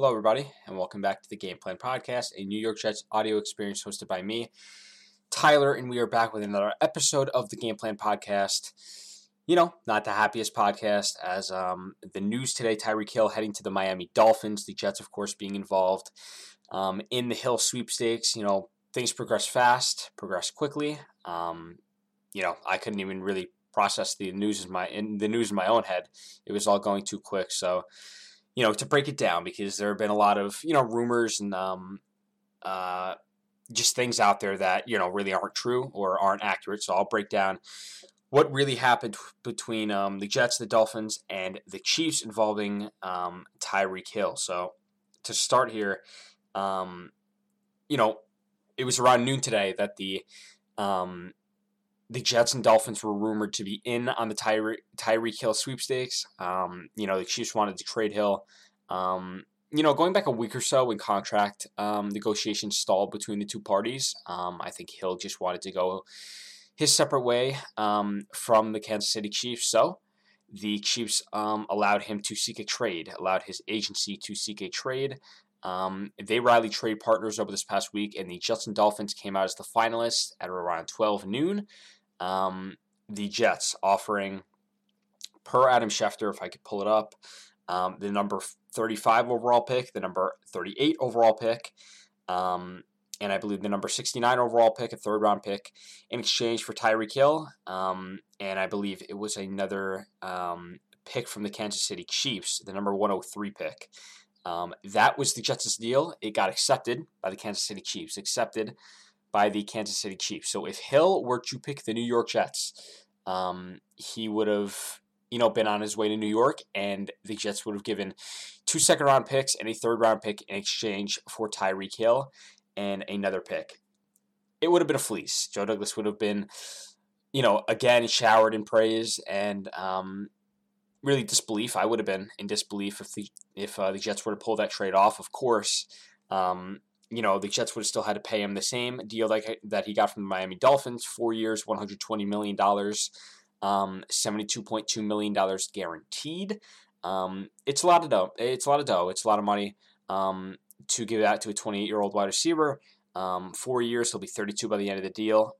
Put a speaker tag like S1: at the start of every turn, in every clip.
S1: Hello, everybody, and welcome back to the Game Plan Podcast, a New York Jets audio experience hosted by me, Tyler, and we are back with another episode of the Game Plan Podcast. You know, not the happiest podcast as um, the news today Tyreek Hill heading to the Miami Dolphins, the Jets, of course, being involved um, in the Hill sweepstakes. You know, things progress fast, progress quickly. Um, you know, I couldn't even really process the news in my in the news in my own head. It was all going too quick. So, you know, to break it down because there have been a lot of you know rumors and um, uh, just things out there that you know really aren't true or aren't accurate. So I'll break down what really happened between um, the Jets, the Dolphins, and the Chiefs involving um, Tyreek Hill. So to start here, um, you know, it was around noon today that the um, the Jets and Dolphins were rumored to be in on the Tyre- Tyreek Hill sweepstakes. Um, you know, the Chiefs wanted to trade Hill. Um, you know, going back a week or so when contract um, negotiations stalled between the two parties, um, I think Hill just wanted to go his separate way um, from the Kansas City Chiefs. So the Chiefs um, allowed him to seek a trade, allowed his agency to seek a trade. Um, they rallied trade partners over this past week, and the and Dolphins came out as the finalists at around 12 noon. Um, the Jets offering, per Adam Schefter, if I could pull it up, um, the number 35 overall pick, the number 38 overall pick, um, and I believe the number 69 overall pick, a third round pick, in exchange for Tyreek Hill. Um, and I believe it was another um, pick from the Kansas City Chiefs, the number 103 pick. Um, that was the Jets' deal. It got accepted by the Kansas City Chiefs, accepted by the Kansas City Chiefs. So if Hill were to pick the New York Jets, um, he would have, you know, been on his way to New York, and the Jets would have given two second round picks and a third round pick in exchange for Tyreek Hill and another pick. It would have been a fleece. Joe Douglas would have been, you know, again showered in praise and um, really disbelief. I would have been in disbelief if the if uh, the Jets were to pull that trade off. Of course, um, you know the Jets would have still had to pay him the same deal that that he got from the Miami Dolphins, four years, one hundred twenty million dollars, um, seventy two point two million dollars guaranteed. Um, it's a lot of dough. It's a lot of dough. It's a lot of money um, to give out to a twenty eight year old wide receiver. Um, four years, he'll be thirty two by the end of the deal.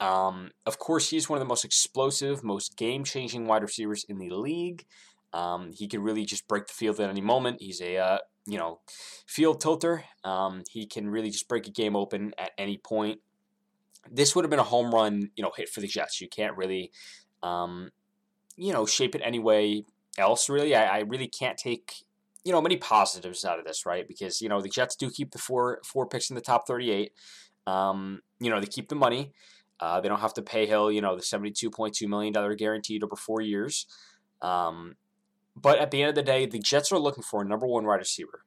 S1: Um, of course, he's one of the most explosive, most game changing wide receivers in the league. Um, he can really just break the field at any moment. He's a uh, you know field tilter. Um, he can really just break a game open at any point. This would have been a home run, you know, hit for the Jets. You can't really, um, you know, shape it any way else. Really, I, I really can't take you know many positives out of this, right? Because you know the Jets do keep the four four picks in the top thirty eight. Um, you know they keep the money. Uh, they don't have to pay Hill, you know, the $72.2 million guaranteed over four years. Um, but at the end of the day, the Jets are looking for a number one wide receiver.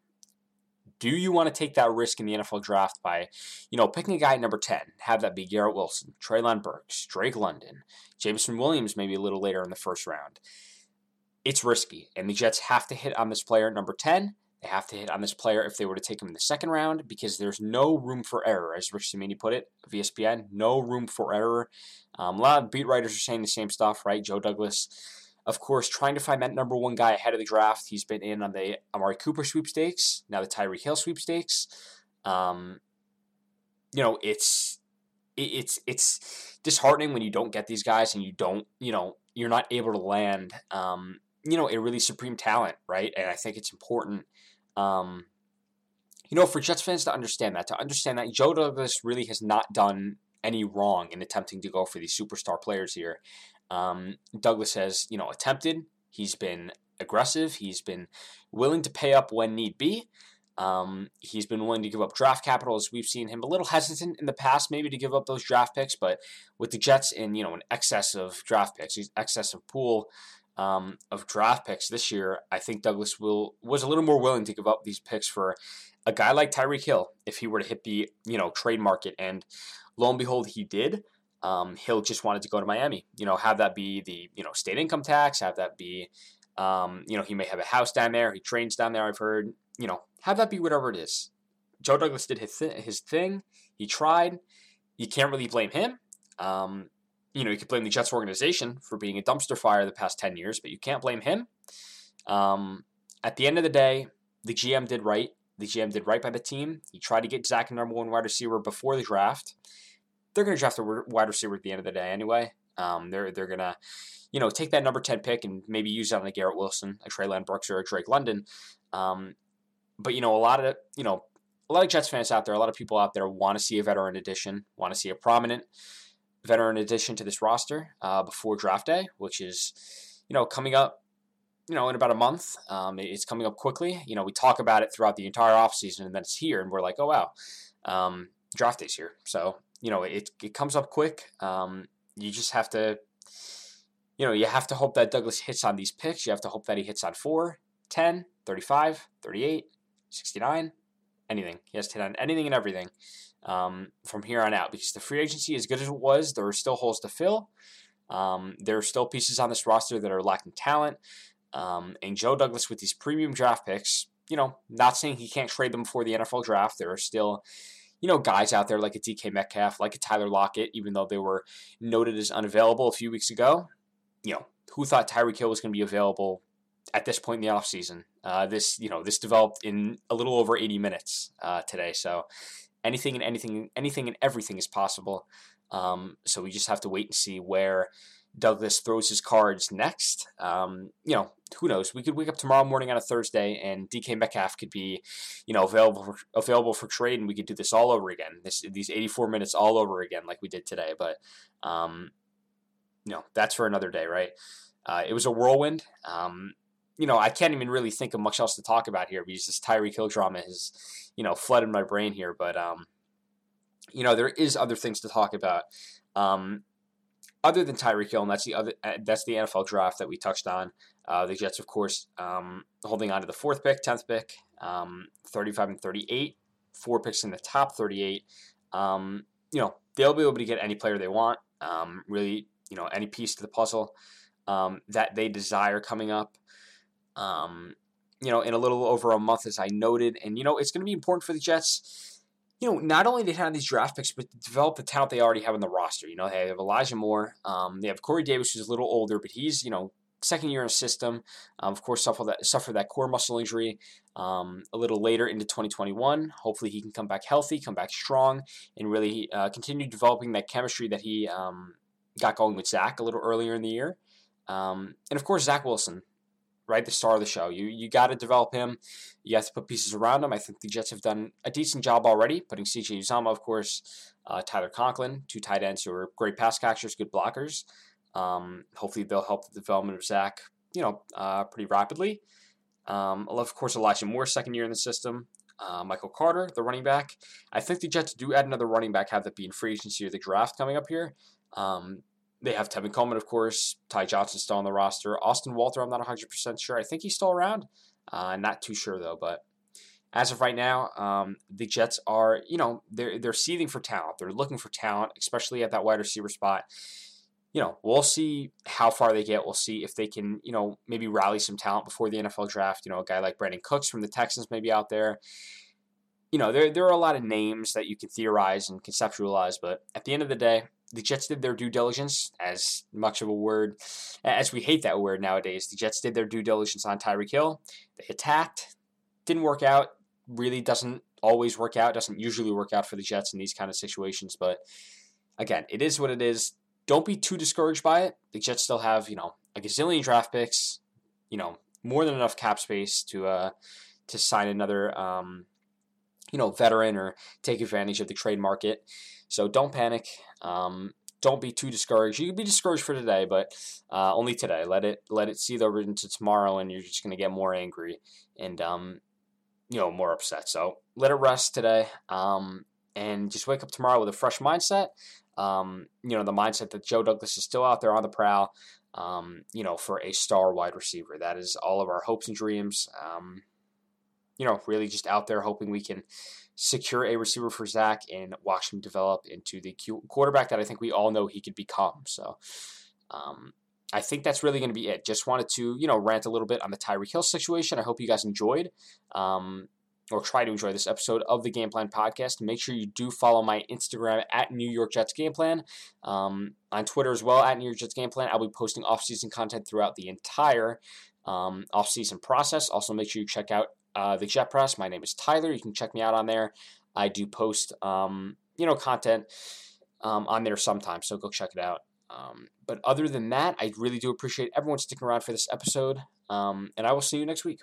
S1: Do you want to take that risk in the NFL draft by, you know, picking a guy at number 10, have that be Garrett Wilson, Treylon Burks, Drake London, Jameson Williams maybe a little later in the first round? It's risky, and the Jets have to hit on this player at number 10 they have to hit on this player if they were to take him in the second round because there's no room for error, as Rich Cimini put it of ESPN. No room for error. Um, a lot of beat writers are saying the same stuff, right? Joe Douglas, of course, trying to find that number one guy ahead of the draft. He's been in on the Amari Cooper sweepstakes, now the Tyreek Hill sweepstakes. Um, you know, it's it's it's disheartening when you don't get these guys and you don't, you know, you're not able to land, um, you know, a really supreme talent, right? And I think it's important um, you know, for Jets fans to understand that, to understand that Joe Douglas really has not done any wrong in attempting to go for these superstar players here. Um, Douglas has, you know, attempted. He's been aggressive. He's been willing to pay up when need be. Um, he's been willing to give up draft capital as we've seen him a little hesitant in the past, maybe to give up those draft picks, but with the Jets in you know an excess of draft picks, excess of pool, um, of draft picks this year, I think Douglas will was a little more willing to give up these picks for a guy like Tyreek Hill if he were to hit the you know trade market, and lo and behold, he did. Um, Hill just wanted to go to Miami. You know, have that be the you know state income tax, have that be um, you know he may have a house down there, he trains down there. I've heard you know have that be whatever it is. Joe Douglas did his th- his thing. He tried. You can't really blame him. Um, you know, you could blame the Jets organization for being a dumpster fire the past 10 years, but you can't blame him. Um, at the end of the day, the GM did right. The GM did right by the team. He tried to get Zach a number one wide receiver before the draft. They're going to draft a wide receiver at the end of the day anyway. Um, they're they're going to, you know, take that number ten pick and maybe use that on a Garrett Wilson, a Treylon Burks, or a Drake London. Um, but you know, a lot of you know, a lot of Jets fans out there, a lot of people out there want to see a veteran addition, want to see a prominent veteran addition to this roster uh, before draft day, which is, you know, coming up you know, in about a month. Um, it's coming up quickly. You know, we talk about it throughout the entire offseason and then it's here and we're like, oh, wow, um, draft day's here. So, you know, it, it comes up quick. Um, you just have to, you know, you have to hope that Douglas hits on these picks. You have to hope that he hits on 4, 10, 35, 38, 69, anything. He has to hit on anything and everything um, from here on out because the free agency, as good as it was, there are still holes to fill. Um, there are still pieces on this roster that are lacking talent. Um, and Joe Douglas with these premium draft picks, you know, not saying he can't trade them before the NFL draft. There are still, you know, guys out there like a DK Metcalf, like a Tyler Lockett, even though they were noted as unavailable a few weeks ago. You know, who thought Tyreek Hill was going to be available at this point in the offseason? Uh, this, you know, this developed in a little over 80 minutes uh, today. So anything and anything, anything and everything is possible. Um, so we just have to wait and see where Douglas throws his cards next. Um, you know, who knows? We could wake up tomorrow morning on a Thursday, and DK Metcalf could be, you know, available for, available for trade, and we could do this all over again. This these 84 minutes all over again, like we did today. But, um, you know, that's for another day, right? Uh, it was a whirlwind. Um, you know, I can't even really think of much else to talk about here because this Tyreek Hill drama has, you know, flooded my brain here. But, um, you know, there is other things to talk about. Um, other than Tyreek Hill, and that's the other uh, that's the NFL draft that we touched on. Uh, the Jets, of course, um, holding on to the fourth pick, tenth pick, um, thirty-five and thirty-eight, four picks in the top thirty-eight. Um, you know they'll be able to get any player they want. Um, really, you know any piece to the puzzle um, that they desire coming up. Um, you know, in a little over a month, as I noted, and you know it's going to be important for the Jets you know, not only they have these draft picks, but develop the talent they already have on the roster. You know, they have Elijah Moore. Um, they have Corey Davis, who's a little older, but he's, you know, second year in system. Um, of course, suffered that, suffered that core muscle injury um, a little later into 2021. Hopefully, he can come back healthy, come back strong, and really uh, continue developing that chemistry that he um, got going with Zach a little earlier in the year. Um, and of course, Zach Wilson right? The star of the show. You you got to develop him. You have to put pieces around him. I think the Jets have done a decent job already, putting C.J. Uzomah, of course, uh, Tyler Conklin, two tight ends who are great pass catchers, good blockers. Um, hopefully, they'll help the development of Zach, you know, uh, pretty rapidly. Um, of course, Elijah Moore, second year in the system. Uh, Michael Carter, the running back. I think the Jets do add another running back, have that be in free agency or the draft coming up here. Um, they have Tevin Coleman, of course. Ty Johnson still on the roster. Austin Walter, I'm not 100% sure. I think he's still around. Uh, not too sure, though. But as of right now, um, the Jets are, you know, they're, they're seething for talent. They're looking for talent, especially at that wide receiver spot. You know, we'll see how far they get. We'll see if they can, you know, maybe rally some talent before the NFL draft. You know, a guy like Brandin Cooks from the Texans maybe out there. You know, there, there are a lot of names that you can theorize and conceptualize, but at the end of the day, the Jets did their due diligence, as much of a word as we hate that word nowadays. The Jets did their due diligence on Tyreek Hill. They attacked, didn't work out. Really doesn't always work out. Doesn't usually work out for the Jets in these kind of situations. But again, it is what it is. Don't be too discouraged by it. The Jets still have you know a gazillion draft picks. You know more than enough cap space to uh, to sign another um, you know veteran or take advantage of the trade market. So don't panic. Um, don't be too discouraged. You can be discouraged for today, but uh, only today. Let it let it see over into tomorrow, and you're just going to get more angry and um, you know more upset. So let it rest today, um, and just wake up tomorrow with a fresh mindset. Um, you know the mindset that Joe Douglas is still out there on the prowl. Um, you know for a star wide receiver. That is all of our hopes and dreams. You know, really just out there hoping we can secure a receiver for Zach and watch him develop into the quarterback that I think we all know he could become. So, um, I think that's really going to be it. Just wanted to, you know, rant a little bit on the Tyreek Hill situation. I hope you guys enjoyed. Um, or try to enjoy this episode of the Game Plan Podcast. Make sure you do follow my Instagram at New York Jets Game Plan. Um, on Twitter as well at New York Jets Game Plan. I'll be posting off-season content throughout the entire um, off-season process. Also, make sure you check out uh, the Jet Press. My name is Tyler. You can check me out on there. I do post, um, you know, content um, on there sometimes, so go check it out. Um, but other than that, I really do appreciate everyone sticking around for this episode, um, and I will see you next week.